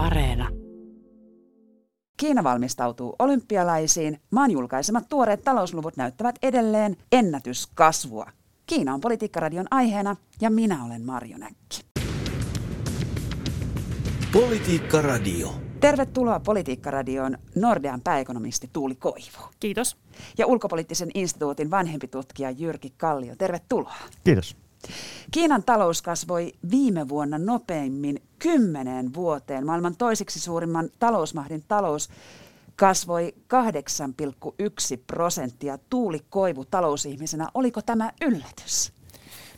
Areena. Kiina valmistautuu olympialaisiin. Maan julkaisemat tuoreet talousluvut näyttävät edelleen ennätyskasvua. Kiina on Politiikkaradion aiheena ja minä olen Marjo Näkki. Politiikka-radio. Tervetuloa Politiikkaradioon Nordean pääekonomisti Tuuli Koivu. Kiitos. Ja ulkopoliittisen instituutin vanhempi tutkija Jyrki Kallio. Tervetuloa. Kiitos. Kiinan talous kasvoi viime vuonna nopeimmin kymmeneen vuoteen. Maailman toiseksi suurimman talousmahdin talous kasvoi 8,1 prosenttia. Tuuli Koivu talousihmisenä, oliko tämä yllätys?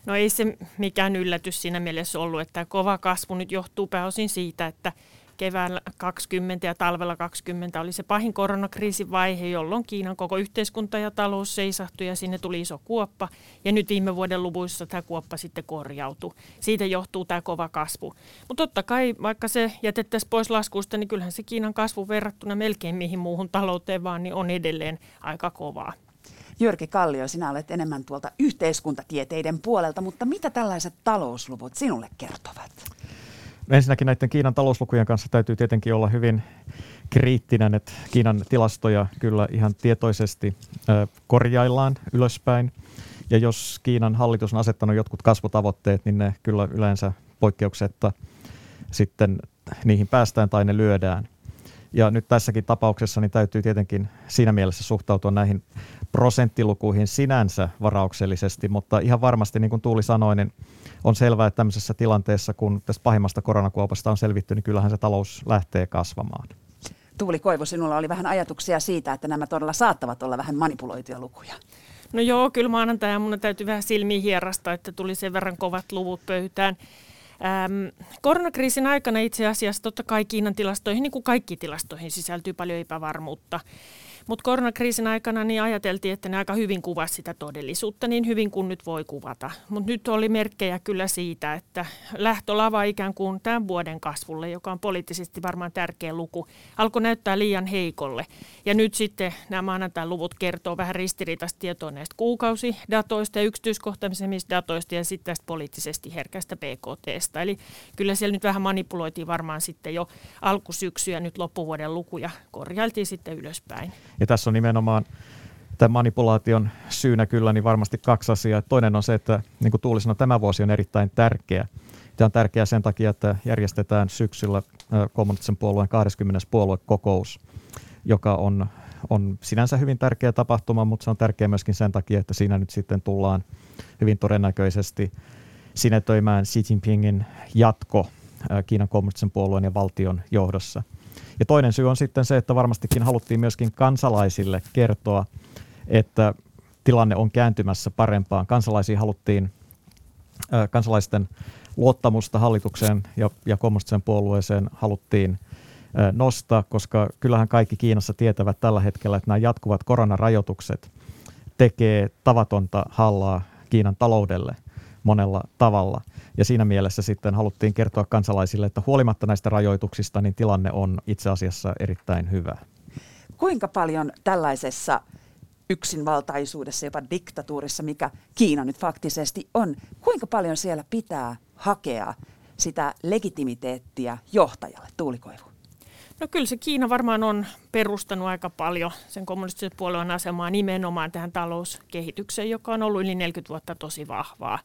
No ei se mikään yllätys siinä mielessä ollut, että kova kasvu nyt johtuu pääosin siitä, että keväällä 20 ja talvella 20 oli se pahin koronakriisin vaihe, jolloin Kiinan koko yhteiskunta ja talous seisahtui ja sinne tuli iso kuoppa. Ja nyt viime vuoden luvuissa tämä kuoppa sitten korjautui. Siitä johtuu tämä kova kasvu. Mutta totta kai, vaikka se jätettäisiin pois laskusta, niin kyllähän se Kiinan kasvu verrattuna melkein mihin muuhun talouteen vaan, niin on edelleen aika kovaa. Jyrki Kallio, sinä olet enemmän tuolta yhteiskuntatieteiden puolelta, mutta mitä tällaiset talousluvut sinulle kertovat? Ensinnäkin näiden Kiinan talouslukujen kanssa täytyy tietenkin olla hyvin kriittinen, että Kiinan tilastoja kyllä ihan tietoisesti korjaillaan ylöspäin. Ja jos Kiinan hallitus on asettanut jotkut kasvutavoitteet, niin ne kyllä yleensä poikkeuksetta sitten niihin päästään tai ne lyödään. Ja nyt tässäkin tapauksessa niin täytyy tietenkin siinä mielessä suhtautua näihin prosenttilukuihin sinänsä varauksellisesti, mutta ihan varmasti niin kuin Tuuli sanoi, niin on selvää, että tämmöisessä tilanteessa, kun tästä pahimmasta koronakuopasta on selvitty, niin kyllähän se talous lähtee kasvamaan. Tuuli Koivu, sinulla oli vähän ajatuksia siitä, että nämä todella saattavat olla vähän manipuloituja lukuja. No joo, kyllä maanantaina mun täytyy vähän silmiä hierasta, että tuli sen verran kovat luvut pöytään. Ähm, koronakriisin aikana itse asiassa totta kai Kiinan tilastoihin, niin kuin kaikki tilastoihin, sisältyy paljon epävarmuutta. Mutta koronakriisin aikana niin ajateltiin, että ne aika hyvin kuvasi sitä todellisuutta niin hyvin kuin nyt voi kuvata. Mutta nyt oli merkkejä kyllä siitä, että lähtölava ikään kuin tämän vuoden kasvulle, joka on poliittisesti varmaan tärkeä luku, alkoi näyttää liian heikolle. Ja nyt sitten nämä maanantain luvut kertoo vähän ristiriitaista tietoa näistä kuukausidatoista ja yksityiskohtaisemmista datoista ja sitten tästä poliittisesti herkästä BKTstä. Eli kyllä siellä nyt vähän manipuloitiin varmaan sitten jo alkusyksyä nyt loppuvuoden lukuja korjailtiin sitten ylöspäin. Ja tässä on nimenomaan tämän manipulaation syynä kyllä niin varmasti kaksi asiaa. Toinen on se, että niin kuin Tuuli sanoi, tämä vuosi on erittäin tärkeä. Tämä on tärkeää sen takia, että järjestetään syksyllä kommunistisen puolueen 20. puoluekokous, joka on, on sinänsä hyvin tärkeä tapahtuma, mutta se on tärkeä myöskin sen takia, että siinä nyt sitten tullaan hyvin todennäköisesti sinetöimään Xi Jinpingin jatko Kiinan kommunistisen puolueen ja valtion johdossa – ja toinen syy on sitten se, että varmastikin haluttiin myöskin kansalaisille kertoa, että tilanne on kääntymässä parempaan. Kansalaisiin haluttiin kansalaisten luottamusta hallitukseen ja, ja kommunistiseen puolueeseen haluttiin nostaa, koska kyllähän kaikki Kiinassa tietävät tällä hetkellä, että nämä jatkuvat koronarajoitukset tekee tavatonta hallaa Kiinan taloudelle monella tavalla. Ja siinä mielessä sitten haluttiin kertoa kansalaisille, että huolimatta näistä rajoituksista, niin tilanne on itse asiassa erittäin hyvä. Kuinka paljon tällaisessa yksinvaltaisuudessa, jopa diktatuurissa, mikä Kiina nyt faktisesti on, kuinka paljon siellä pitää hakea sitä legitimiteettiä johtajalle, Tuulikoivu? No kyllä se Kiina varmaan on perustanut aika paljon sen kommunistisen puolueen asemaa nimenomaan tähän talouskehitykseen, joka on ollut yli 40 vuotta tosi vahvaa.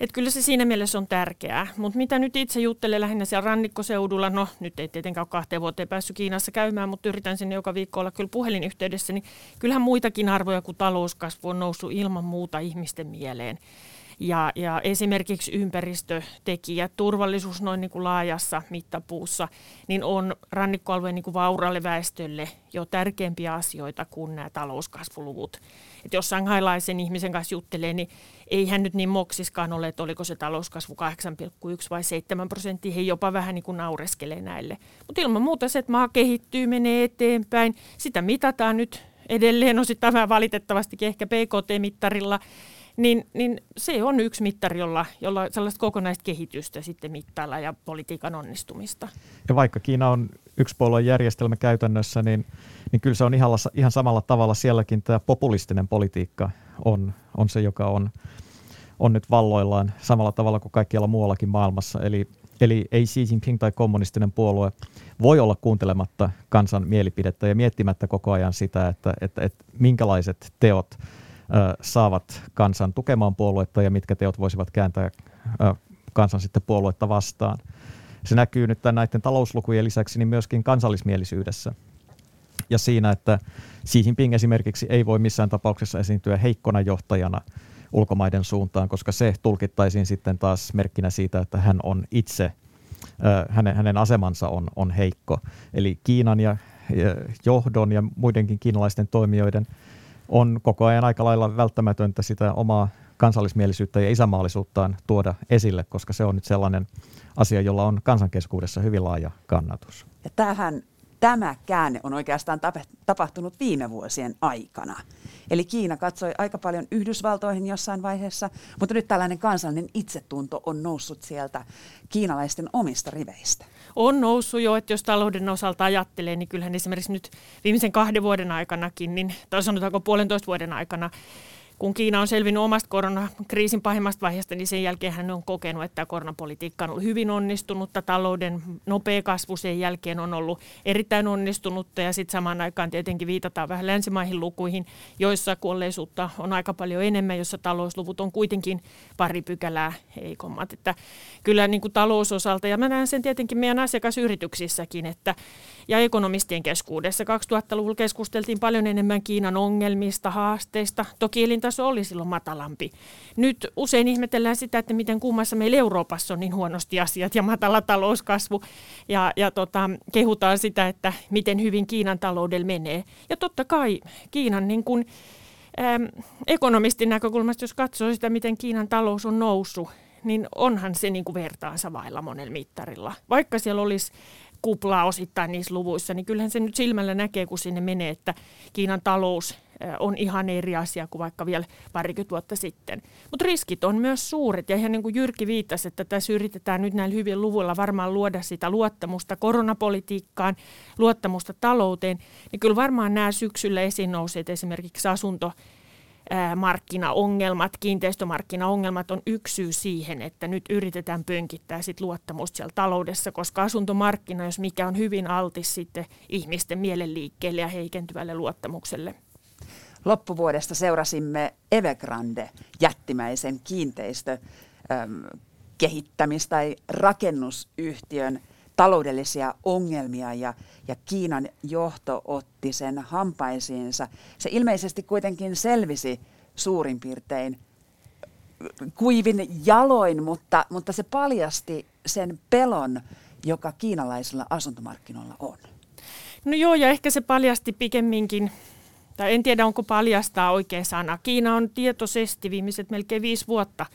Et kyllä se siinä mielessä on tärkeää, mutta mitä nyt itse juttelen lähinnä siellä rannikkoseudulla, no nyt ei tietenkään ole kahteen vuoteen päässyt Kiinassa käymään, mutta yritän sinne joka viikko olla kyllä puhelinyhteydessä, niin kyllähän muitakin arvoja kuin talouskasvu on noussut ilman muuta ihmisten mieleen. Ja, ja esimerkiksi ympäristötekijät, turvallisuus noin niin kuin laajassa mittapuussa, niin on rannikkoalueen niin kuin vauraalle väestölle jo tärkeämpiä asioita kuin nämä talouskasvuluvut. Et jos sanghailaisen ihmisen kanssa juttelee, niin ei hän nyt niin moksiskaan ole, että oliko se talouskasvu 8,1 vai 7 prosenttia. He jopa vähän niin kuin naureskelee näille. Mutta ilman muuta se, että maa kehittyy, menee eteenpäin, sitä mitataan nyt edelleen osittain vähän valitettavastikin ehkä PKT-mittarilla, niin, niin se on yksi mittari, jolla, jolla sellaista kokonaista kehitystä sitten mittailla ja politiikan onnistumista. Ja vaikka Kiina on puolueen järjestelmä käytännössä, niin, niin kyllä se on ihan, ihan samalla tavalla sielläkin tämä populistinen politiikka on, on se, joka on, on nyt valloillaan samalla tavalla kuin kaikkialla muuallakin maailmassa. Eli Eli ei Xi Jinping tai kommunistinen puolue voi olla kuuntelematta kansan mielipidettä ja miettimättä koko ajan sitä, että, että, että minkälaiset teot saavat kansan tukemaan puoluetta ja mitkä teot voisivat kääntää kansan sitten puoluetta vastaan. Se näkyy nyt näiden talouslukujen lisäksi niin myöskin kansallismielisyydessä ja siinä, että Xi Jinping esimerkiksi ei voi missään tapauksessa esiintyä heikkona johtajana ulkomaiden suuntaan, koska se tulkittaisiin sitten taas merkkinä siitä, että hän on itse, hänen, hänen asemansa on, on heikko. Eli Kiinan ja johdon ja muidenkin kiinalaisten toimijoiden on koko ajan aika lailla välttämätöntä sitä omaa kansallismielisyyttä ja isämaallisuuttaan tuoda esille, koska se on nyt sellainen asia, jolla on kansankeskuudessa hyvin laaja kannatus. Ja tähän tämä käänne on oikeastaan tapahtunut viime vuosien aikana. Eli Kiina katsoi aika paljon Yhdysvaltoihin jossain vaiheessa, mutta nyt tällainen kansallinen itsetunto on noussut sieltä kiinalaisten omista riveistä. On noussut jo, että jos talouden osalta ajattelee, niin kyllähän esimerkiksi nyt viimeisen kahden vuoden aikanakin, niin, tai sanotaanko puolentoista vuoden aikana, kun Kiina on selvinnyt omasta koronakriisin pahimmasta vaiheesta, niin sen jälkeen hän on kokenut, että koronapolitiikka on ollut hyvin onnistunutta. Talouden nopea kasvu sen jälkeen on ollut erittäin onnistunutta ja sitten samaan aikaan tietenkin viitataan vähän länsimaihin lukuihin, joissa kuolleisuutta on aika paljon enemmän, jossa talousluvut on kuitenkin pari pykälää heikommat. Että kyllä niin kuin talousosalta, ja mä näen sen tietenkin meidän asiakasyrityksissäkin, että ja ekonomistien keskuudessa 2000-luvulla keskusteltiin paljon enemmän Kiinan ongelmista, haasteista. Toki elintaso oli silloin matalampi. Nyt usein ihmetellään sitä, että miten kummassa meillä Euroopassa on niin huonosti asiat ja matala talouskasvu. Ja, ja tota, kehutaan sitä, että miten hyvin Kiinan taloudella menee. Ja totta kai Kiinan niin kuin, ähm, ekonomistin näkökulmasta, jos katsoo sitä, miten Kiinan talous on noussut, niin onhan se niin kuin vertaansa vailla monella mittarilla. Vaikka siellä olisi kuplaa osittain niissä luvuissa, niin kyllähän se nyt silmällä näkee, kun sinne menee, että Kiinan talous on ihan eri asia kuin vaikka vielä parikymmentä vuotta sitten. Mutta riskit on myös suuret ja ihan niin kuin Jyrki viittasi, että tässä yritetään nyt näillä hyvillä luvuilla varmaan luoda sitä luottamusta koronapolitiikkaan, luottamusta talouteen, niin kyllä varmaan nämä syksyllä esiin nousseet esimerkiksi asunto markkinaongelmat, kiinteistömarkkinaongelmat on yksi syy siihen, että nyt yritetään pönkittää sit luottamusta siellä taloudessa, koska asuntomarkkina, jos mikä on hyvin altis sitten ihmisten mielenliikkeelle ja heikentyvälle luottamukselle. Loppuvuodesta seurasimme Evergrande jättimäisen kiinteistö kehittämis- tai rakennusyhtiön taloudellisia ongelmia ja, ja Kiinan johto otti sen hampaisiinsa. Se ilmeisesti kuitenkin selvisi suurin piirtein kuivin jaloin, mutta, mutta se paljasti sen pelon, joka kiinalaisilla asuntomarkkinoilla on. No joo, ja ehkä se paljasti pikemminkin, tai en tiedä onko paljastaa oikea sana. Kiina on tietoisesti viimeiset melkein viisi vuotta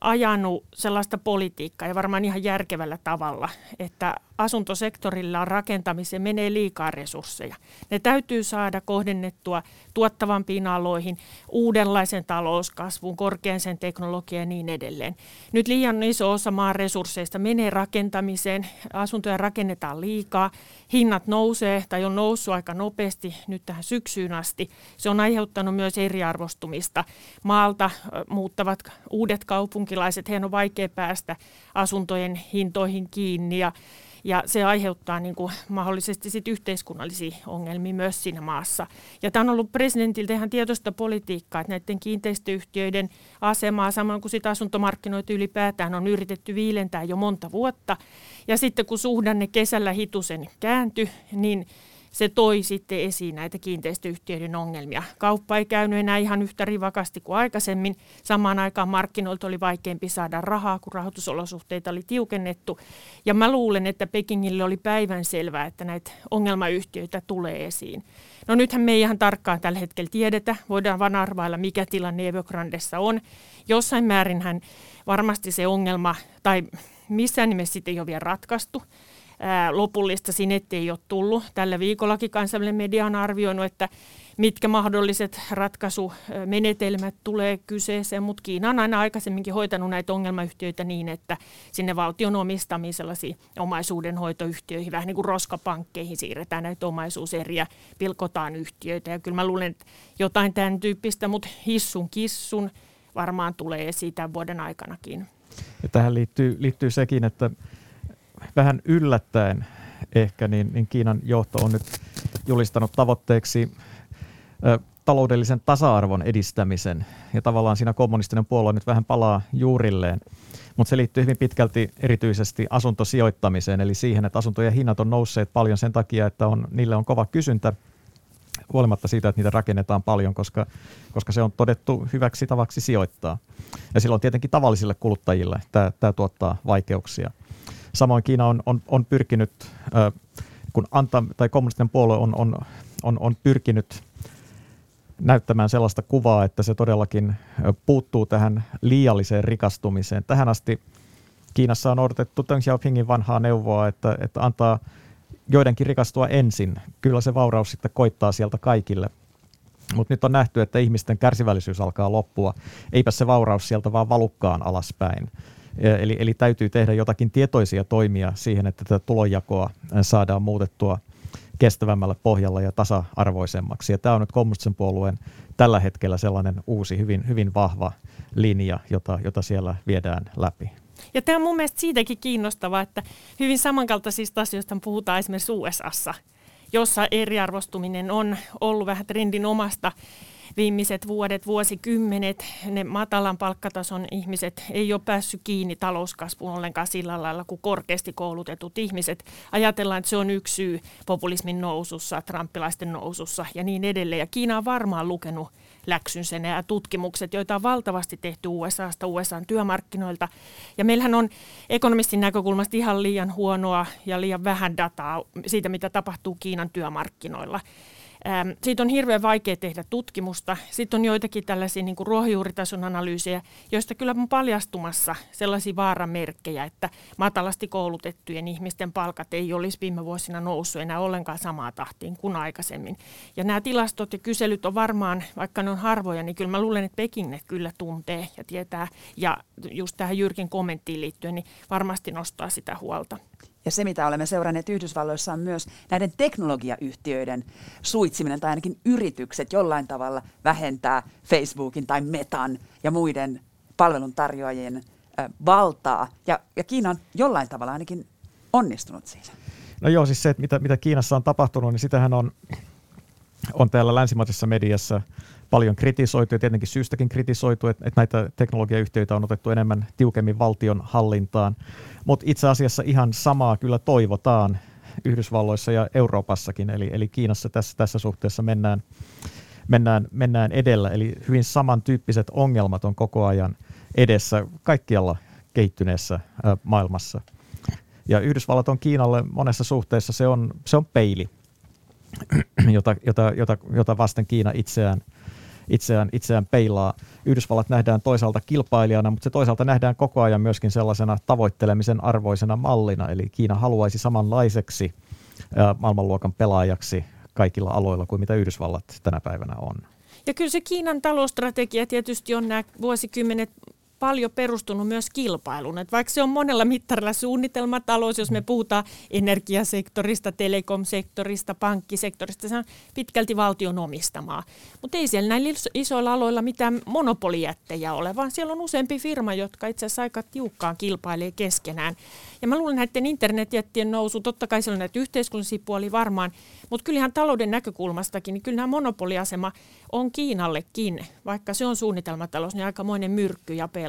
ajanut sellaista politiikkaa ja varmaan ihan järkevällä tavalla, että asuntosektorilla rakentamiseen menee liikaa resursseja. Ne täytyy saada kohdennettua tuottavampiin aloihin, uudenlaisen talouskasvuun, korkean sen teknologiaan ja niin edelleen. Nyt liian iso osa maan resursseista menee rakentamiseen, asuntoja rakennetaan liikaa, hinnat nousee tai on noussut aika nopeasti nyt tähän syksyyn asti. Se on aiheuttanut myös eriarvostumista. Maalta muuttavat uudet kaupunkilaiset, heidän on vaikea päästä asuntojen hintoihin kiinni ja ja se aiheuttaa niin kuin mahdollisesti sit yhteiskunnallisia ongelmia myös siinä maassa. Ja tämä on ollut presidentiltä ihan tietoista politiikkaa, että näiden kiinteistöyhtiöiden asemaa, samoin kuin sitä asuntomarkkinoita ylipäätään on yritetty viilentää jo monta vuotta. Ja sitten kun suhdanne kesällä hitusen kääntyi, niin se toi sitten esiin näitä kiinteistöyhtiöiden ongelmia. Kauppa ei käynyt enää ihan yhtä rivakasti kuin aikaisemmin. Samaan aikaan markkinoilta oli vaikeampi saada rahaa, kun rahoitusolosuhteita oli tiukennettu. Ja mä luulen, että Pekingille oli päivän selvää, että näitä ongelmayhtiöitä tulee esiin. No nythän me ei ihan tarkkaan tällä hetkellä tiedetä. Voidaan vain arvailla, mikä tilanne Evergrandessa on. Jossain määrinhän varmasti se ongelma, tai missään nimessä sitten ei ole vielä ratkaistu lopullista ei ole tullut. Tällä viikollakin kansainvälinen media on arvioinut, että mitkä mahdolliset ratkaisumenetelmät tulee kyseeseen, mutta Kiina on aina aikaisemminkin hoitanut näitä ongelmayhtiöitä niin, että sinne valtion omistamiin sellaisiin omaisuudenhoitoyhtiöihin, vähän niin kuin roskapankkeihin siirretään näitä omaisuuseriä, pilkotaan yhtiöitä ja kyllä mä luulen, että jotain tämän tyyppistä, mutta hissun kissun varmaan tulee esiin tämän vuoden aikanakin. Ja tähän liittyy, liittyy sekin, että vähän yllättäen ehkä, niin, niin Kiinan johto on nyt julistanut tavoitteeksi ö, taloudellisen tasa-arvon edistämisen. Ja tavallaan siinä kommunistinen puolue nyt vähän palaa juurilleen. Mutta se liittyy hyvin pitkälti erityisesti asuntosijoittamiseen, eli siihen, että asuntojen hinnat on nousseet paljon sen takia, että on, niille on kova kysyntä huolimatta siitä, että niitä rakennetaan paljon, koska, koska se on todettu hyväksi tavaksi sijoittaa. Ja silloin tietenkin tavallisille kuluttajille tämä, tuottaa vaikeuksia. Samoin Kiina on, on, on pyrkinyt, kun anta, tai kommunistinen puolue on, on, on, on pyrkinyt näyttämään sellaista kuvaa, että se todellakin puuttuu tähän liialliseen rikastumiseen. Tähän asti Kiinassa on odotettu Deng Xiaopingin vanhaa neuvoa, että, että antaa joidenkin rikastua ensin. Kyllä se vauraus sitten koittaa sieltä kaikille. Mutta nyt on nähty, että ihmisten kärsivällisyys alkaa loppua. Eipä se vauraus sieltä vaan valukkaan alaspäin. Eli, eli täytyy tehdä jotakin tietoisia toimia siihen, että tätä tulonjakoa saadaan muutettua kestävämmälle pohjalle ja tasa-arvoisemmaksi. Ja tämä on nyt kommunistisen puolueen tällä hetkellä sellainen uusi, hyvin, hyvin vahva linja, jota, jota siellä viedään läpi. Ja tämä on mun mielestä siitäkin kiinnostavaa, että hyvin samankaltaisista asioista puhutaan esimerkiksi USAssa, jossa eriarvostuminen on ollut vähän trendin omasta viimeiset vuodet, vuosikymmenet, ne matalan palkkatason ihmiset ei ole päässyt kiinni talouskasvuun ollenkaan sillä lailla kuin korkeasti koulutetut ihmiset. Ajatellaan, että se on yksi syy populismin nousussa, trumpilaisten nousussa ja niin edelleen. Ja Kiina on varmaan lukenut läksynsä ja tutkimukset, joita on valtavasti tehty USAsta, USAn työmarkkinoilta. Ja meillähän on ekonomistin näkökulmasta ihan liian huonoa ja liian vähän dataa siitä, mitä tapahtuu Kiinan työmarkkinoilla. Ähm, siitä on hirveän vaikea tehdä tutkimusta. Sitten on joitakin tällaisia niin kuin ruohonjuuritason analyysejä, joista kyllä on paljastumassa sellaisia vaaramerkkejä, että matalasti koulutettujen ihmisten palkat ei olisi viime vuosina noussut enää ollenkaan samaa tahtiin kuin aikaisemmin. Ja nämä tilastot ja kyselyt on varmaan, vaikka ne on harvoja, niin kyllä mä luulen, että Peking ne kyllä tuntee ja tietää. Ja just tähän Jyrkin kommenttiin liittyen, niin varmasti nostaa sitä huolta. Ja se, mitä olemme seuranneet Yhdysvalloissa, on myös näiden teknologiayhtiöiden suitsiminen tai ainakin yritykset jollain tavalla vähentää Facebookin tai Metan ja muiden palveluntarjoajien valtaa. Ja, ja Kiina on jollain tavalla ainakin onnistunut siinä. No joo, siis se, että mitä, mitä Kiinassa on tapahtunut, niin sitähän on, on täällä länsimaisessa mediassa paljon kritisoitu ja tietenkin syystäkin kritisoitu, että, että näitä teknologiayhtiöitä on otettu enemmän tiukemmin valtion hallintaan. Mutta itse asiassa ihan samaa kyllä toivotaan Yhdysvalloissa ja Euroopassakin, eli, eli Kiinassa tässä, tässä suhteessa mennään, mennään, mennään edellä. Eli hyvin samantyyppiset ongelmat on koko ajan edessä kaikkialla kehittyneessä maailmassa. Ja Yhdysvallat on Kiinalle monessa suhteessa, se on, se on peili, jota, jota, jota, jota vasten Kiina itseään – itseään, itseään peilaa. Yhdysvallat nähdään toisaalta kilpailijana, mutta se toisaalta nähdään koko ajan myöskin sellaisena tavoittelemisen arvoisena mallina. Eli Kiina haluaisi samanlaiseksi maailmanluokan pelaajaksi kaikilla aloilla kuin mitä Yhdysvallat tänä päivänä on. Ja kyllä se Kiinan talousstrategia tietysti on nämä vuosikymmenet paljon perustunut myös kilpailuun. Että vaikka se on monella mittarilla suunnitelmatalous, jos me puhutaan energiasektorista, telekomsektorista, pankkisektorista, se on pitkälti valtion omistamaa. Mutta ei siellä näillä isoilla aloilla mitään monopolijättejä ole, vaan siellä on useampi firma, jotka itse asiassa aika tiukkaan kilpailee keskenään. Ja mä luulen näiden internetjättien nousu, totta kai siellä on näitä yhteiskunnallisia puolia varmaan, mutta kyllähän talouden näkökulmastakin, niin kyllähän monopoliasema on Kiinallekin, vaikka se on suunnitelmatalous, niin aikamoinen myrkky ja pelko.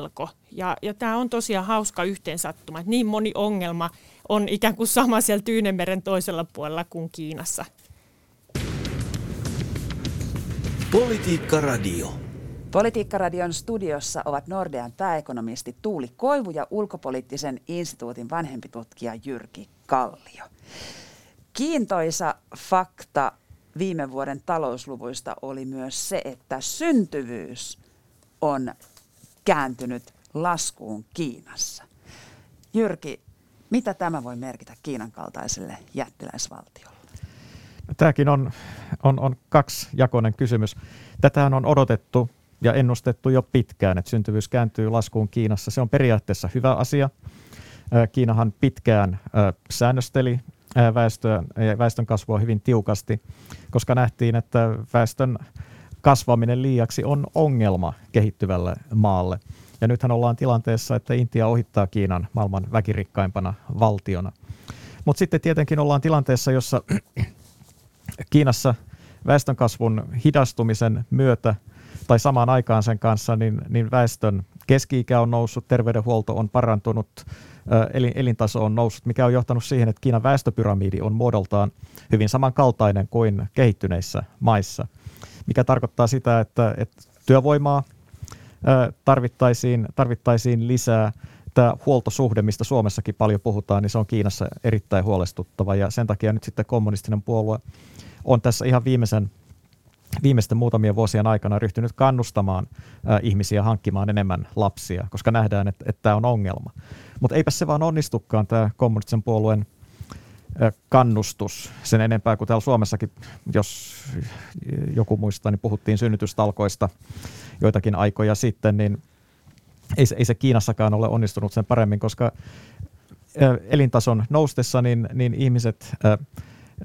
Ja, ja tämä on tosiaan hauska yhteensattuma, että niin moni ongelma on ikään kuin sama siellä Tyynemeren toisella puolella kuin Kiinassa. Politiikka Radio. Politiikkaradion studiossa ovat Nordean pääekonomisti Tuuli Koivu ja ulkopoliittisen instituutin vanhempi tutkija Jyrki Kallio. Kiintoisa fakta viime vuoden talousluvuista oli myös se, että syntyvyys on kääntynyt laskuun Kiinassa. Jyrki, mitä tämä voi merkitä Kiinan kaltaiselle jättiläisvaltiolle? Tämäkin on, on, on kaksijakoinen kysymys. Tätä on odotettu ja ennustettu jo pitkään, että syntyvyys kääntyy laskuun Kiinassa. Se on periaatteessa hyvä asia. Kiinahan pitkään säännösteli väestöä, väestön kasvua hyvin tiukasti, koska nähtiin, että väestön kasvaminen liiaksi on ongelma kehittyvälle maalle. Ja nythän ollaan tilanteessa, että Intia ohittaa Kiinan maailman väkirikkaimpana valtiona. Mutta sitten tietenkin ollaan tilanteessa, jossa Kiinassa väestönkasvun hidastumisen myötä tai samaan aikaan sen kanssa, niin, niin väestön keski-ikä on noussut, terveydenhuolto on parantunut, elintaso on noussut, mikä on johtanut siihen, että Kiinan väestöpyramidi on muodoltaan hyvin samankaltainen kuin kehittyneissä maissa, mikä tarkoittaa sitä, että, että työvoimaa tarvittaisiin, tarvittaisiin lisää. Tämä huoltosuhde, mistä Suomessakin paljon puhutaan, niin se on Kiinassa erittäin huolestuttava ja sen takia nyt sitten kommunistinen puolue on tässä ihan viimeisen viimeisten muutamien vuosien aikana ryhtynyt kannustamaan ihmisiä hankkimaan enemmän lapsia, koska nähdään, että, että tämä on ongelma. Mutta eipä se vaan onnistukaan tämä kommunistisen puolueen kannustus sen enempää kuin täällä Suomessakin, jos joku muistaa, niin puhuttiin synnytystalkoista joitakin aikoja sitten, niin ei ei se Kiinassakaan ole onnistunut sen paremmin, koska elintason noustessa niin, niin ihmiset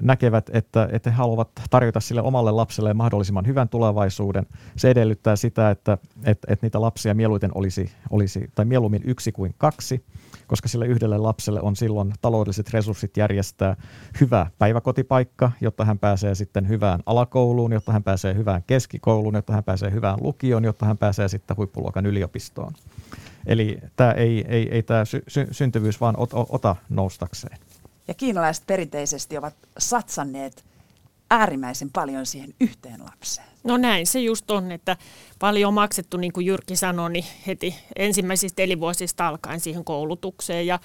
näkevät, että, että he haluavat tarjota sille omalle lapselle mahdollisimman hyvän tulevaisuuden. Se edellyttää sitä, että, että, että niitä lapsia mieluiten olisi, olisi, tai mieluummin yksi kuin kaksi, koska sille yhdelle lapselle on silloin taloudelliset resurssit järjestää hyvä päiväkotipaikka, jotta hän pääsee sitten hyvään alakouluun, jotta hän pääsee hyvään keskikouluun, jotta hän pääsee hyvään lukioon, jotta hän pääsee sitten huippuluokan yliopistoon. Eli tämä ei, ei, ei tämä sy- sy- syntyvyys vaan ot, ota noustakseen. Ja kiinalaiset perinteisesti ovat satsanneet äärimmäisen paljon siihen yhteen lapseen. No näin se just on, että paljon on maksettu, niin kuin Jyrki sanoi, niin heti ensimmäisistä elinvuosista alkaen siihen koulutukseen. Ja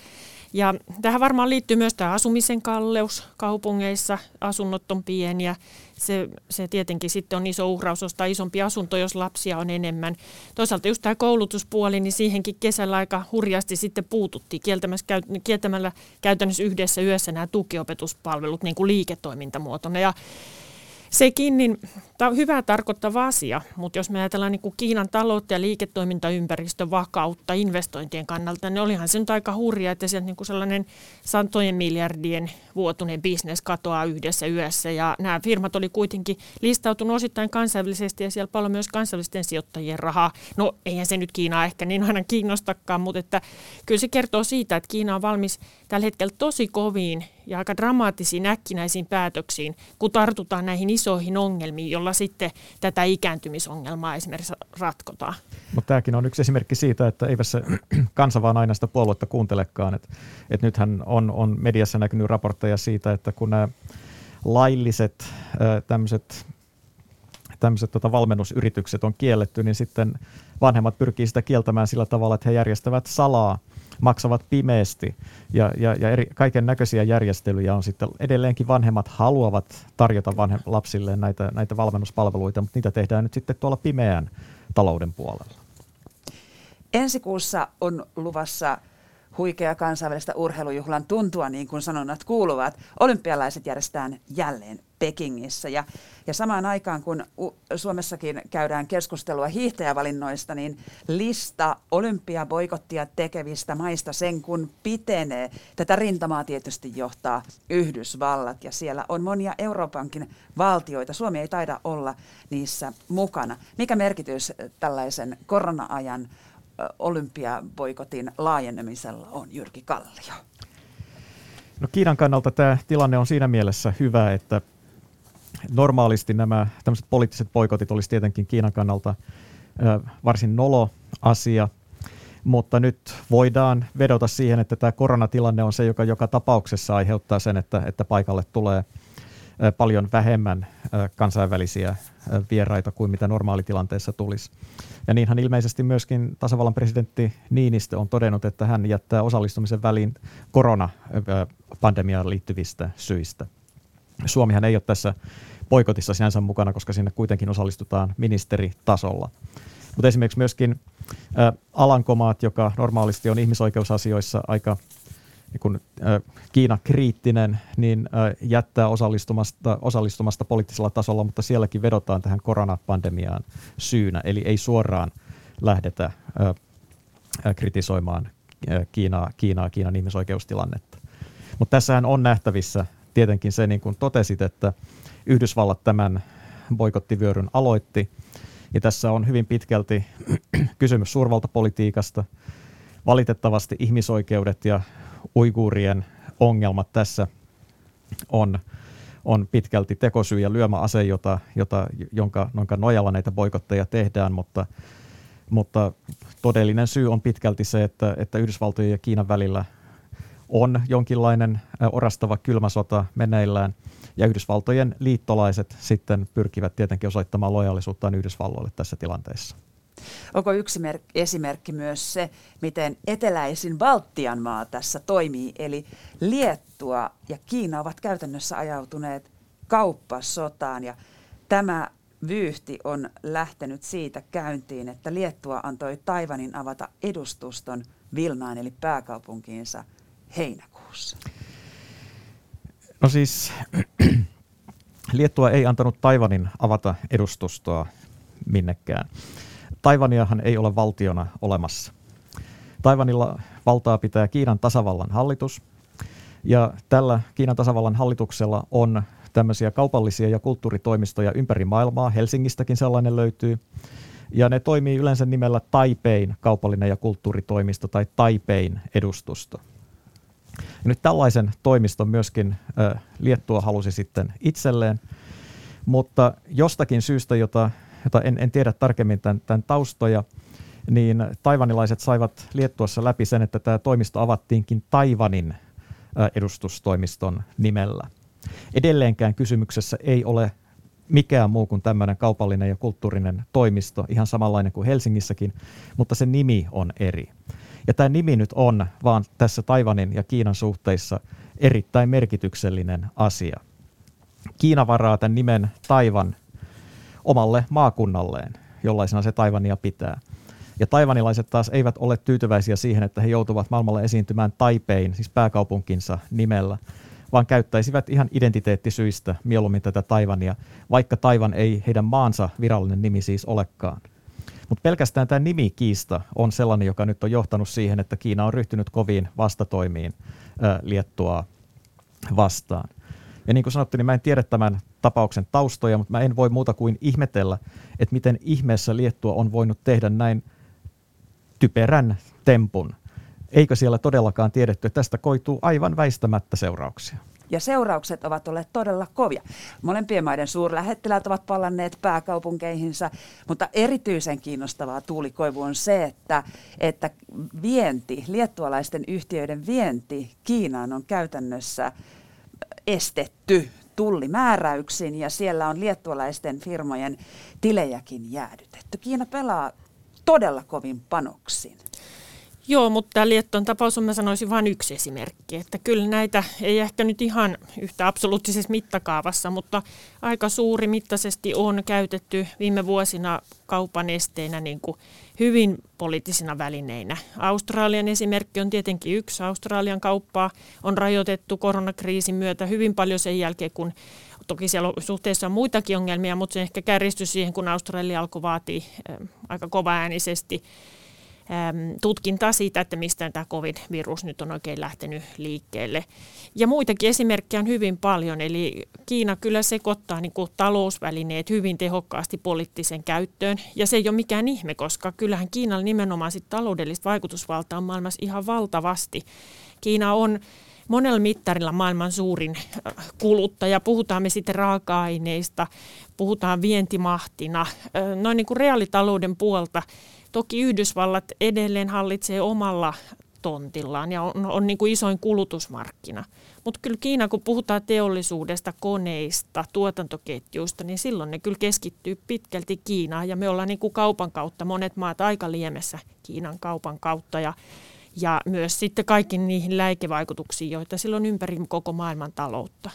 ja tähän varmaan liittyy myös tämä asumisen kalleus kaupungeissa. Asunnot on pieniä. Se, se tietenkin sitten on iso uhraus ostaa isompi asunto, jos lapsia on enemmän. Toisaalta just tämä koulutuspuoli, niin siihenkin kesällä aika hurjasti sitten puututtiin kieltämällä käytännössä yhdessä yössä nämä tukiopetuspalvelut niin kuin liiketoimintamuotona. Ja sekin niin, tämä on hyvää tarkoittava asia, mutta jos me ajatellaan niin kuin Kiinan taloutta ja liiketoimintaympäristön vakautta investointien kannalta, niin olihan se nyt aika hurja, että sieltä niin kuin sellainen santojen miljardien vuotuinen bisnes katoaa yhdessä yössä. Ja nämä firmat oli kuitenkin listautunut osittain kansainvälisesti ja siellä paljon myös kansainvälisten sijoittajien rahaa. No eihän se nyt Kiinaa ehkä niin aina kiinnostakaan, mutta että kyllä se kertoo siitä, että Kiina on valmis tällä hetkellä tosi koviin ja aika dramaattisiin äkkinäisiin päätöksiin, kun tartutaan näihin isoihin ongelmiin, jolla sitten tätä ikääntymisongelmaa esimerkiksi ratkotaan. Mutta tämäkin on yksi esimerkki siitä, että eivät se kansa vaan aina sitä puoluetta kuuntelekaan. Et, et nythän on, on mediassa näkynyt raportteja siitä, että kun nämä lailliset tämmöiset tämmöiset tota, valmennusyritykset on kielletty, niin sitten vanhemmat pyrkii sitä kieltämään sillä tavalla, että he järjestävät salaa maksavat pimeästi ja, ja, ja eri, kaiken näköisiä järjestelyjä on sitten. Edelleenkin vanhemmat haluavat tarjota vanhem, lapsille näitä, näitä valmennuspalveluita, mutta niitä tehdään nyt sitten tuolla pimeän talouden puolella. Ensi kuussa on luvassa huikea kansainvälistä urheilujuhlan tuntua, niin kuin sanonnat kuuluvat. Olympialaiset järjestetään jälleen Pekingissä. Ja, ja samaan aikaan, kun Suomessakin käydään keskustelua hiihtäjävalinnoista, niin lista olympiaboikottia tekevistä maista sen kun pitenee. Tätä rintamaa tietysti johtaa Yhdysvallat ja siellä on monia Euroopankin valtioita. Suomi ei taida olla niissä mukana. Mikä merkitys tällaisen korona-ajan olympiaboikotin laajenemisella on, Jyrki Kallio? No Kiinan kannalta tämä tilanne on siinä mielessä hyvä, että normaalisti nämä tämmöiset poliittiset boikotit olisi tietenkin Kiinan kannalta varsin nolo asia, mutta nyt voidaan vedota siihen, että tämä koronatilanne on se, joka joka tapauksessa aiheuttaa sen, että, että paikalle tulee paljon vähemmän kansainvälisiä vieraita kuin mitä normaalitilanteessa tulisi. Ja niinhän ilmeisesti myöskin tasavallan presidentti Niinistö on todennut, että hän jättää osallistumisen väliin koronapandemiaan liittyvistä syistä. Suomihan ei ole tässä poikotissa sinänsä mukana, koska sinne kuitenkin osallistutaan ministeritasolla. Mutta esimerkiksi myöskin Alankomaat, joka normaalisti on ihmisoikeusasioissa aika niin kun, ä, Kiina-kriittinen, niin jättää osallistumasta, osallistumasta poliittisella tasolla, mutta sielläkin vedotaan tähän koronapandemiaan syynä, eli ei suoraan lähdetä kritisoimaan Kiinaa, Kiinaa, Kiinan ihmisoikeustilannetta. Mutta tässähän on nähtävissä tietenkin se, niin kuin totesit, että Yhdysvallat tämän boikottivyöryn aloitti Ja tässä on hyvin pitkälti kysymys suurvaltapolitiikasta. Valitettavasti ihmisoikeudet ja uiguurien ongelmat tässä on, on pitkälti tekosyy ja lyömäase, jota, jota, jonka, jonka nojalla näitä boikotteja tehdään, mutta, mutta todellinen syy on pitkälti se, että, että Yhdysvaltojen ja Kiinan välillä on jonkinlainen orastava kylmäsota meneillään, ja Yhdysvaltojen liittolaiset sitten pyrkivät tietenkin osoittamaan lojaalisuuttaan Yhdysvalloille tässä tilanteessa. Onko yksi mer- esimerkki myös se, miten eteläisin Baltian maa tässä toimii, eli Liettua ja Kiina ovat käytännössä ajautuneet kauppasotaan ja tämä vyyhti on lähtenyt siitä käyntiin, että Liettua antoi Taivanin avata edustuston Vilnaan eli pääkaupunkiinsa heinäkuussa. No siis Liettua ei antanut Taivanin avata edustustoa minnekään. Taivaniahan ei ole valtiona olemassa. Taivanilla valtaa pitää Kiinan tasavallan hallitus, ja tällä Kiinan tasavallan hallituksella on tämmöisiä kaupallisia ja kulttuuritoimistoja ympäri maailmaa. Helsingistäkin sellainen löytyy. Ja ne toimii yleensä nimellä Taipein kaupallinen ja kulttuuritoimisto tai Taipein edustusto. Ja nyt tällaisen toimiston myöskin äh, Liettua halusi sitten itselleen, mutta jostakin syystä, jota jota en, en tiedä tarkemmin tämän, tämän taustoja, niin taivanilaiset saivat Liettuassa läpi sen, että tämä toimisto avattiinkin Taivanin edustustoimiston nimellä. Edelleenkään kysymyksessä ei ole mikään muu kuin tämmöinen kaupallinen ja kulttuurinen toimisto, ihan samanlainen kuin Helsingissäkin, mutta se nimi on eri. Ja tämä nimi nyt on vaan tässä Taivanin ja Kiinan suhteissa erittäin merkityksellinen asia. Kiina varaa tämän nimen Taivan omalle maakunnalleen, jollaisena se Taivania pitää. Ja taivanilaiset taas eivät ole tyytyväisiä siihen, että he joutuvat maailmalle esiintymään Taipein, siis pääkaupunkinsa nimellä, vaan käyttäisivät ihan identiteettisyistä mieluummin tätä Taivania, vaikka Taivan ei heidän maansa virallinen nimi siis olekaan. Mutta pelkästään tämä nimikiista on sellainen, joka nyt on johtanut siihen, että Kiina on ryhtynyt koviin vastatoimiin Liettua vastaan. Ja niin kuin sanottu, niin mä en tiedä tämän tapauksen taustoja, mutta mä en voi muuta kuin ihmetellä, että miten ihmeessä Liettua on voinut tehdä näin typerän tempun. Eikö siellä todellakaan tiedetty, että tästä koituu aivan väistämättä seurauksia? Ja seuraukset ovat olleet todella kovia. Molempien maiden suurlähettiläät ovat palanneet pääkaupunkeihinsa, mutta erityisen kiinnostavaa tuulikoivu on se, että, että vienti, liettualaisten yhtiöiden vienti Kiinaan on käytännössä estetty tullimääräyksin ja siellä on liettualaisten firmojen tilejäkin jäädytetty. Kiina pelaa todella kovin panoksin. Joo, mutta tämä Lietton tapaus on, mä sanoisin, vain yksi esimerkki. Että kyllä näitä ei ehkä nyt ihan yhtä absoluuttisessa mittakaavassa, mutta aika suuri mittaisesti on käytetty viime vuosina kaupan esteenä niin kuin hyvin poliittisina välineinä. Australian esimerkki on tietenkin yksi. Australian kauppaa on rajoitettu koronakriisin myötä hyvin paljon sen jälkeen, kun toki siellä on suhteessa on muitakin ongelmia, mutta se ehkä kärjistyi siihen, kun Australia alkoi vaatia aika kovaäänisesti tutkintaa siitä, että mistä tämä covid-virus nyt on oikein lähtenyt liikkeelle. Ja muitakin esimerkkejä on hyvin paljon, eli Kiina kyllä sekoittaa niin kuin talousvälineet hyvin tehokkaasti poliittisen käyttöön, ja se ei ole mikään ihme, koska kyllähän Kiinalla nimenomaan sit taloudellista vaikutusvaltaa on maailmassa ihan valtavasti. Kiina on monella mittarilla maailman suurin äh, kuluttaja. Puhutaan me sitten raaka-aineista, puhutaan vientimahtina, äh, noin niin kuin reaalitalouden puolta – Toki Yhdysvallat edelleen hallitsee omalla tontillaan ja on, on niin kuin isoin kulutusmarkkina. Mutta kyllä Kiina, kun puhutaan teollisuudesta, koneista, tuotantoketjuista, niin silloin ne kyllä keskittyy pitkälti Kiinaan. Ja me ollaan niin kuin kaupan kautta, monet maat aika liemessä Kiinan kaupan kautta. Ja, ja myös sitten kaikki niihin läikevaikutuksiin, joita silloin ympäri koko maailman taloutta.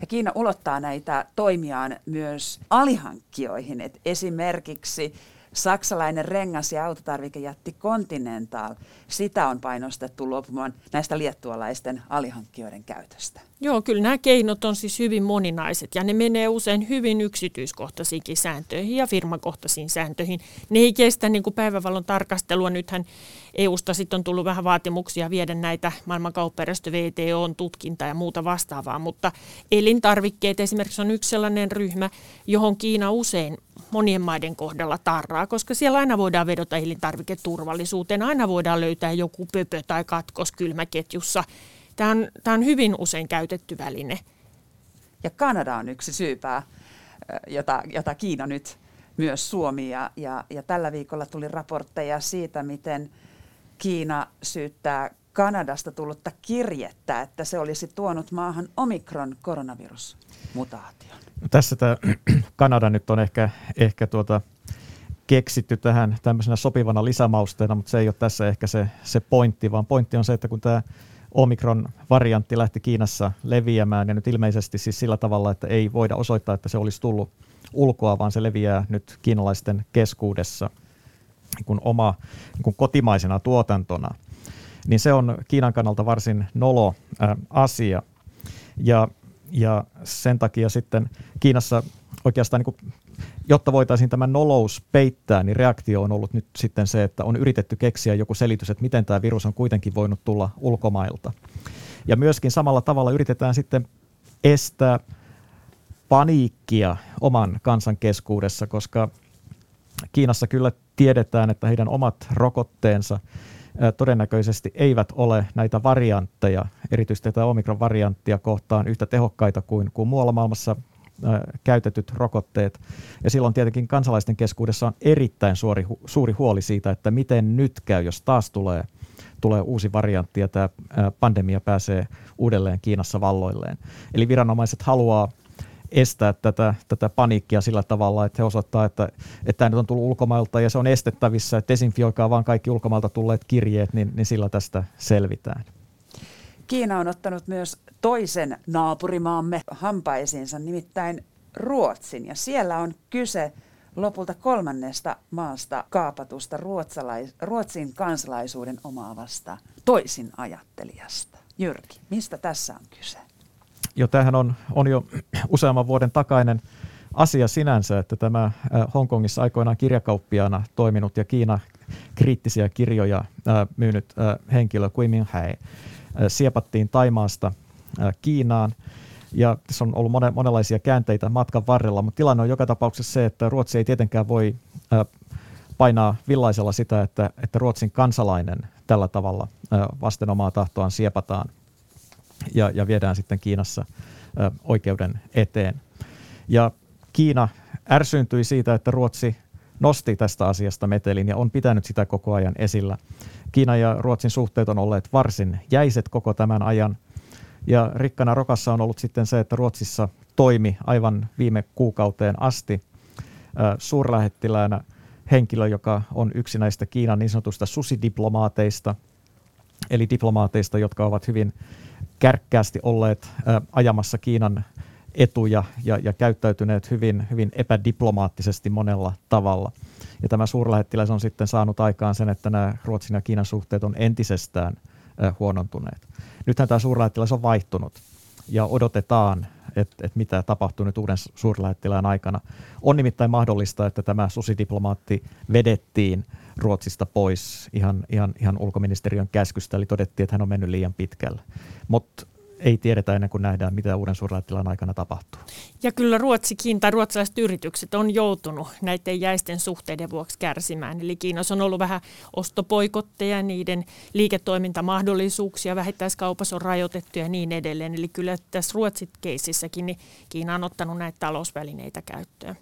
Ja Kiina ulottaa näitä toimiaan myös alihankkijoihin. Et esimerkiksi Saksalainen rengas- ja autotarvikejätti Continental, sitä on painostettu luopumaan näistä liettualaisten alihankkijoiden käytöstä. Joo, kyllä nämä keinot on siis hyvin moninaiset ja ne menee usein hyvin yksityiskohtaisiinkin sääntöihin ja firmakohtaisiin sääntöihin. Ne ei kestä niin kuin päivävalon tarkastelua. Nythän EUsta sitten on tullut vähän vaatimuksia viedä näitä maailmankauppajärjestö VTOn tutkinta ja muuta vastaavaa, mutta elintarvikkeet esimerkiksi on yksi sellainen ryhmä, johon Kiina usein monien maiden kohdalla tarraa, koska siellä aina voidaan vedota elintarviketurvallisuuteen, aina voidaan löytää joku pöpö tai katkos kylmäketjussa. Tämä on, tämä on hyvin usein käytetty väline. Ja Kanada on yksi syypää, jota, jota Kiina nyt myös Suomi. Ja, ja, ja tällä viikolla tuli raportteja siitä, miten Kiina syyttää Kanadasta tullutta kirjettä, että se olisi tuonut maahan omikron koronavirusmutaation. No tässä tämä Kanada nyt on ehkä, ehkä tuota, keksitty tähän tämmöisenä sopivana lisämausteena, mutta se ei ole tässä ehkä se, se pointti, vaan pointti on se, että kun tämä Omikron-variantti lähti Kiinassa leviämään ja nyt ilmeisesti siis sillä tavalla, että ei voida osoittaa, että se olisi tullut ulkoa, vaan se leviää nyt kiinalaisten keskuudessa niin kuin oma niin kuin kotimaisena tuotantona, niin se on Kiinan kannalta varsin nolo ä, asia. Ja, ja sen takia sitten Kiinassa oikeastaan niin kuin jotta voitaisiin tämä nolous peittää, niin reaktio on ollut nyt sitten se, että on yritetty keksiä joku selitys, että miten tämä virus on kuitenkin voinut tulla ulkomailta. Ja myöskin samalla tavalla yritetään sitten estää paniikkia oman kansan keskuudessa, koska Kiinassa kyllä tiedetään, että heidän omat rokotteensa todennäköisesti eivät ole näitä variantteja, erityisesti tätä omikron-varianttia kohtaan yhtä tehokkaita kuin, kuin muualla maailmassa käytetyt rokotteet. Ja silloin tietenkin kansalaisten keskuudessa on erittäin suuri, suuri huoli siitä, että miten nyt käy, jos taas tulee, tulee uusi variantti ja tämä pandemia pääsee uudelleen Kiinassa valloilleen. Eli viranomaiset haluaa estää tätä, tätä paniikkia sillä tavalla, että he osoittaa, että, että tämä nyt on tullut ulkomailta ja se on estettävissä, että desinfioikaa vaan kaikki ulkomailta tulleet kirjeet, niin, niin sillä tästä selvitään. Kiina on ottanut myös toisen naapurimaamme hampaisiinsa, nimittäin Ruotsin. Ja siellä on kyse lopulta kolmannesta maasta kaapatusta Ruotsin kansalaisuuden omaavasta toisin ajattelijasta. Jyrki, mistä tässä on kyse? Jo tämähän on, on jo useamman vuoden takainen asia sinänsä, että tämä Hongkongissa aikoinaan kirjakauppiaana toiminut ja Kiina kriittisiä kirjoja myynyt henkilö Kui Minghai siepattiin Taimaasta Kiinaan. Ja tässä on ollut monenlaisia käänteitä matkan varrella, mutta tilanne on joka tapauksessa se, että Ruotsi ei tietenkään voi painaa villaisella sitä, että, että Ruotsin kansalainen tällä tavalla vasten omaa tahtoaan siepataan ja, ja viedään sitten Kiinassa oikeuden eteen. Ja Kiina ärsyyntyi siitä, että Ruotsi nosti tästä asiasta metelin ja on pitänyt sitä koko ajan esillä. Kiina ja Ruotsin suhteet on olleet varsin jäiset koko tämän ajan. Ja rikkana rokassa on ollut sitten se, että Ruotsissa toimi aivan viime kuukauteen asti suurlähettiläänä henkilö, joka on yksi näistä Kiinan niin sanotusta susidiplomaateista, eli diplomaateista, jotka ovat hyvin kärkkäästi olleet ajamassa Kiinan etuja ja, ja käyttäytyneet hyvin, hyvin epädiplomaattisesti monella tavalla. Ja tämä suurlähettiläs on sitten saanut aikaan sen, että nämä Ruotsin ja Kiinan suhteet on entisestään huonontuneet. Nythän tämä suurlähettiläs on vaihtunut ja odotetaan, että, että mitä tapahtuu nyt uuden suurlähettilään aikana. On nimittäin mahdollista, että tämä susidiplomaatti vedettiin Ruotsista pois ihan, ihan, ihan ulkoministeriön käskystä, eli todettiin, että hän on mennyt liian pitkälle. Mutta ei tiedetä ennen kuin nähdään, mitä uuden suurlähettilän aikana tapahtuu. Ja kyllä Ruotsikin tai ruotsalaiset yritykset on joutunut näiden jäisten suhteiden vuoksi kärsimään. Eli Kiinassa on ollut vähän ostopoikotteja, niiden liiketoimintamahdollisuuksia vähittäiskaupassa on rajoitettu ja niin edelleen. Eli kyllä tässä Ruotsit keisissäkin niin Kiina on ottanut näitä talousvälineitä käyttöön.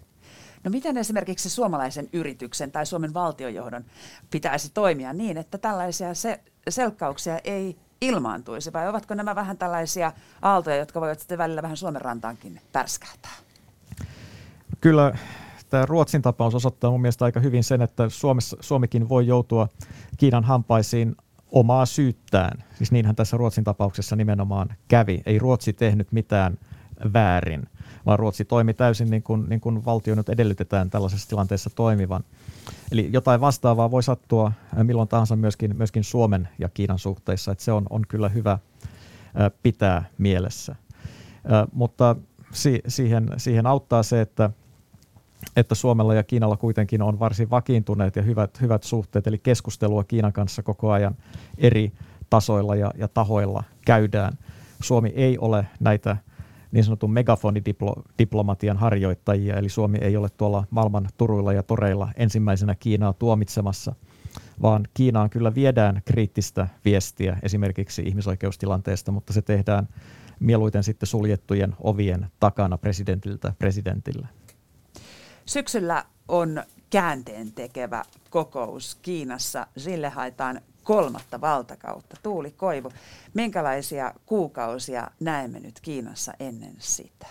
No miten esimerkiksi suomalaisen yrityksen tai Suomen valtiojohdon pitäisi toimia niin, että tällaisia se- selkkauksia ei ilmaantuisi, vai ovatko nämä vähän tällaisia aaltoja, jotka voivat sitten välillä vähän Suomen rantaankin pärskähtää? Kyllä tämä Ruotsin tapaus osoittaa mun mielestä aika hyvin sen, että Suomessa, Suomikin voi joutua Kiinan hampaisiin omaa syyttään. Siis niinhän tässä Ruotsin tapauksessa nimenomaan kävi. Ei Ruotsi tehnyt mitään väärin, vaan Ruotsi toimi täysin niin kuin, niin kuin valtio nyt edellytetään tällaisessa tilanteessa toimivan. Eli jotain vastaavaa voi sattua milloin tahansa myöskin, myöskin Suomen ja Kiinan suhteissa, että se on, on kyllä hyvä pitää mielessä. Mutta si, siihen, siihen auttaa se, että, että Suomella ja Kiinalla kuitenkin on varsin vakiintuneet ja hyvät, hyvät suhteet, eli keskustelua Kiinan kanssa koko ajan eri tasoilla ja, ja tahoilla käydään. Suomi ei ole näitä niin sanotun megafonidiplomatian harjoittajia, eli Suomi ei ole tuolla maailman turuilla ja toreilla ensimmäisenä Kiinaa tuomitsemassa, vaan Kiinaan kyllä viedään kriittistä viestiä esimerkiksi ihmisoikeustilanteesta, mutta se tehdään mieluiten sitten suljettujen ovien takana presidentiltä presidentille. Syksyllä on käänteen tekevä kokous Kiinassa. Sille haetaan kolmatta valtakautta. Tuuli Koivu, minkälaisia kuukausia näemme nyt Kiinassa ennen sitä?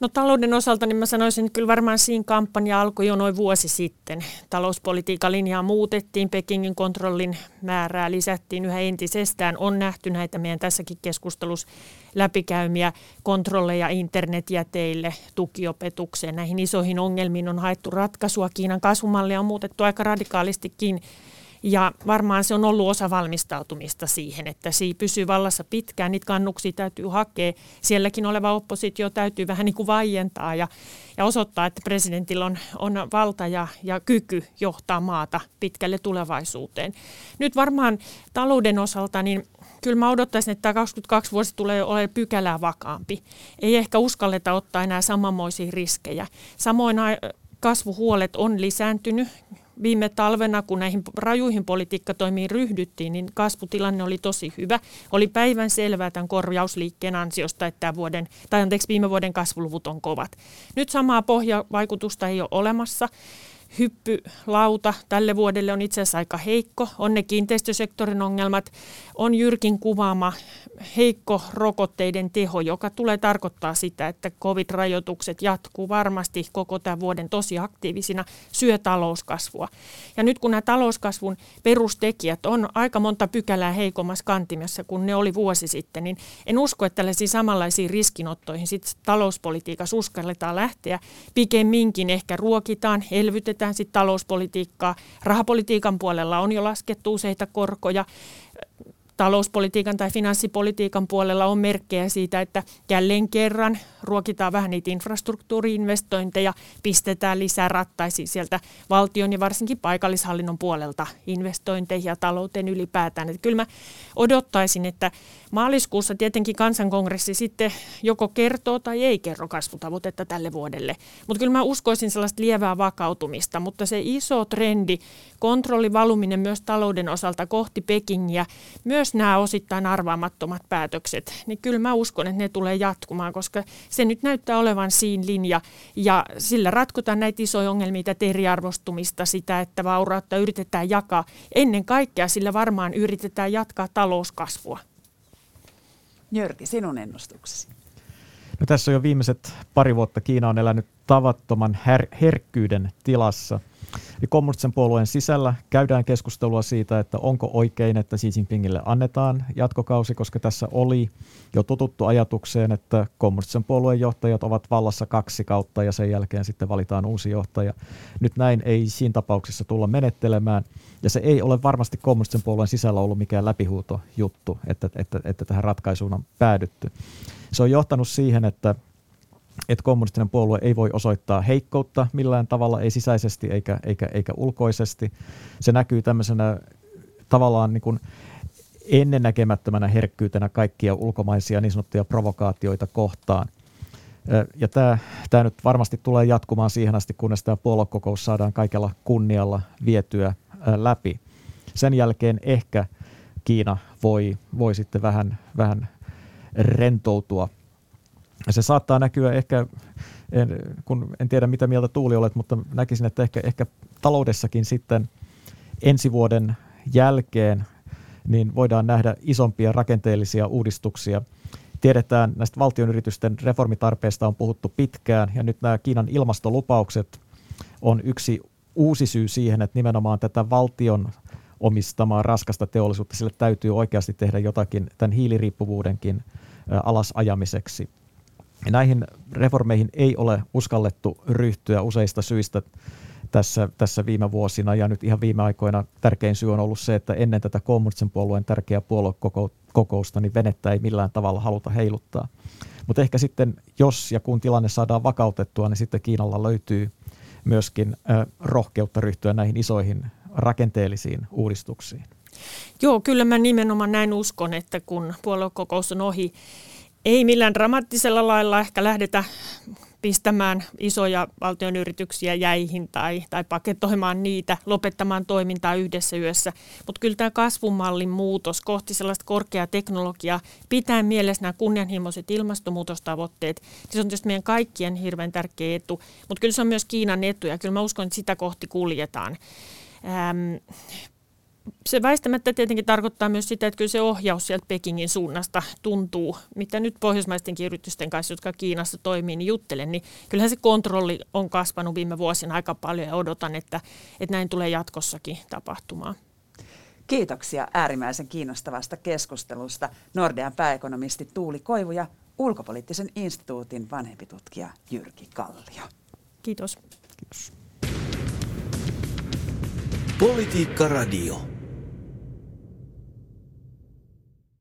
No talouden osalta niin mä sanoisin, että kyllä varmaan siinä kampanja alkoi jo noin vuosi sitten. Talouspolitiikan linjaa muutettiin, Pekingin kontrollin määrää lisättiin yhä entisestään. On nähty näitä meidän tässäkin keskustelussa läpikäymiä kontrolleja internetjäteille, tukiopetukseen. Näihin isoihin ongelmiin on haettu ratkaisua. Kiinan kasvumallia on muutettu aika radikaalistikin ja varmaan se on ollut osa valmistautumista siihen, että se pysyy vallassa pitkään. Niitä kannuksia täytyy hakea. Sielläkin oleva oppositio täytyy vähän niin kuin vaientaa ja, ja osoittaa, että presidentillä on, on valta ja, ja kyky johtaa maata pitkälle tulevaisuuteen. Nyt varmaan talouden osalta, niin kyllä mä odottaisin, että tämä 22 vuosi tulee olemaan pykälää vakaampi. Ei ehkä uskalleta ottaa enää samanmoisia riskejä. Samoin kasvuhuolet on lisääntynyt viime talvena, kun näihin rajuihin politiikkatoimiin ryhdyttiin, niin kasvutilanne oli tosi hyvä. Oli päivän selvää tämän korjausliikkeen ansiosta, että tämä vuoden, tai anteeksi, viime vuoden kasvuluvut on kovat. Nyt samaa pohjavaikutusta ei ole olemassa hyppylauta tälle vuodelle on itse asiassa aika heikko. On ne kiinteistösektorin ongelmat, on Jyrkin kuvaama heikko rokotteiden teho, joka tulee tarkoittaa sitä, että covid-rajoitukset jatkuu varmasti koko tämän vuoden tosi aktiivisina, syö talouskasvua. Ja nyt kun nämä talouskasvun perustekijät on aika monta pykälää heikommassa kantimessa kuin ne oli vuosi sitten, niin en usko, että tällaisiin samanlaisiin riskinottoihin sit talouspolitiikassa uskalletaan lähteä. Pikemminkin ehkä ruokitaan, elvytetään sitten talouspolitiikkaa. Rahapolitiikan puolella on jo laskettu useita korkoja talouspolitiikan tai finanssipolitiikan puolella on merkkejä siitä, että jälleen kerran ruokitaan vähän niitä infrastruktuuriinvestointeja, pistetään lisää rattaisiin sieltä valtion ja varsinkin paikallishallinnon puolelta investointeihin ja talouteen ylipäätään. Että kyllä mä odottaisin, että maaliskuussa tietenkin kansankongressi sitten joko kertoo tai ei kerro kasvutavoitetta tälle vuodelle. Mutta kyllä mä uskoisin sellaista lievää vakautumista, mutta se iso trendi, kontrollivaluminen myös talouden osalta kohti Pekingiä, myös nämä osittain arvaamattomat päätökset, niin kyllä mä uskon, että ne tulee jatkumaan, koska se nyt näyttää olevan siinä linja ja sillä ratkotaan näitä isoja ongelmia, tätä eriarvostumista, sitä, että vaurautta yritetään jakaa. Ennen kaikkea sillä varmaan yritetään jatkaa talouskasvua. Jörki, sinun ennustuksesi. No tässä on jo viimeiset pari vuotta Kiina on elänyt tavattoman her- herkkyyden tilassa – Eli kommunistisen puolueen sisällä käydään keskustelua siitä, että onko oikein, että Xi Jinpingille annetaan jatkokausi, koska tässä oli jo tututtu ajatukseen, että kommunistisen puolueen johtajat ovat vallassa kaksi kautta ja sen jälkeen sitten valitaan uusi johtaja. Nyt näin ei siinä tapauksessa tulla menettelemään ja se ei ole varmasti kommunistisen puolueen sisällä ollut mikään läpihuuto juttu, että, että, että tähän ratkaisuun on päädytty. Se on johtanut siihen, että että kommunistinen puolue ei voi osoittaa heikkoutta millään tavalla, ei sisäisesti eikä, eikä, eikä ulkoisesti. Se näkyy tämmöisenä tavallaan niin kuin ennennäkemättömänä herkkyytenä kaikkia ulkomaisia niin sanottuja provokaatioita kohtaan. Ja tämä, tämä nyt varmasti tulee jatkumaan siihen asti, kunnes tämä puoluekokous saadaan kaikella kunnialla vietyä läpi. Sen jälkeen ehkä Kiina voi, voi sitten vähän, vähän rentoutua se saattaa näkyä ehkä, en, kun en tiedä mitä mieltä Tuuli olet, mutta näkisin, että ehkä, ehkä taloudessakin sitten ensi vuoden jälkeen niin voidaan nähdä isompia rakenteellisia uudistuksia. Tiedetään näistä valtionyritysten reformitarpeista on puhuttu pitkään ja nyt nämä Kiinan ilmastolupaukset on yksi uusi syy siihen, että nimenomaan tätä valtion omistamaa raskasta teollisuutta, sille täytyy oikeasti tehdä jotakin tämän hiiliriippuvuudenkin alasajamiseksi. Näihin reformeihin ei ole uskallettu ryhtyä useista syistä tässä, tässä viime vuosina ja nyt ihan viime aikoina tärkein syy on ollut se, että ennen tätä kommunistisen puolueen tärkeää puoluekokousta niin venettä ei millään tavalla haluta heiluttaa. Mutta ehkä sitten, jos ja kun tilanne saadaan vakautettua, niin sitten Kiinalla löytyy myöskin rohkeutta ryhtyä näihin isoihin rakenteellisiin uudistuksiin. Joo, kyllä mä nimenomaan näin uskon, että kun puoluekokous on ohi, Ei millään dramaattisella lailla ehkä lähdetä pistämään isoja valtion yrityksiä jäihin tai, tai paketoimaan niitä, lopettamaan toimintaa yhdessä yössä. Mutta kyllä tämä kasvumallin muutos kohti sellaista korkeaa teknologiaa, pitää mielessä nämä kunnianhimoiset ilmastonmuutostavoitteet, se on tietysti meidän kaikkien hirveän tärkeä etu, mutta kyllä se on myös Kiinan etu ja kyllä mä uskon, että sitä kohti kuljetaan. Ähm, se väistämättä tietenkin tarkoittaa myös sitä, että kyllä se ohjaus sieltä Pekingin suunnasta tuntuu, mitä nyt pohjoismaistenkin yritysten kanssa, jotka Kiinassa toimii, niin juttelen, niin kyllähän se kontrolli on kasvanut viime vuosina aika paljon ja odotan, että, että näin tulee jatkossakin tapahtumaan. Kiitoksia äärimmäisen kiinnostavasta keskustelusta Nordean pääekonomisti Tuuli Koivu ja ulkopoliittisen instituutin vanhempi tutkija Jyrki Kallio. Kiitos. Kiitos. Politiikka Radio.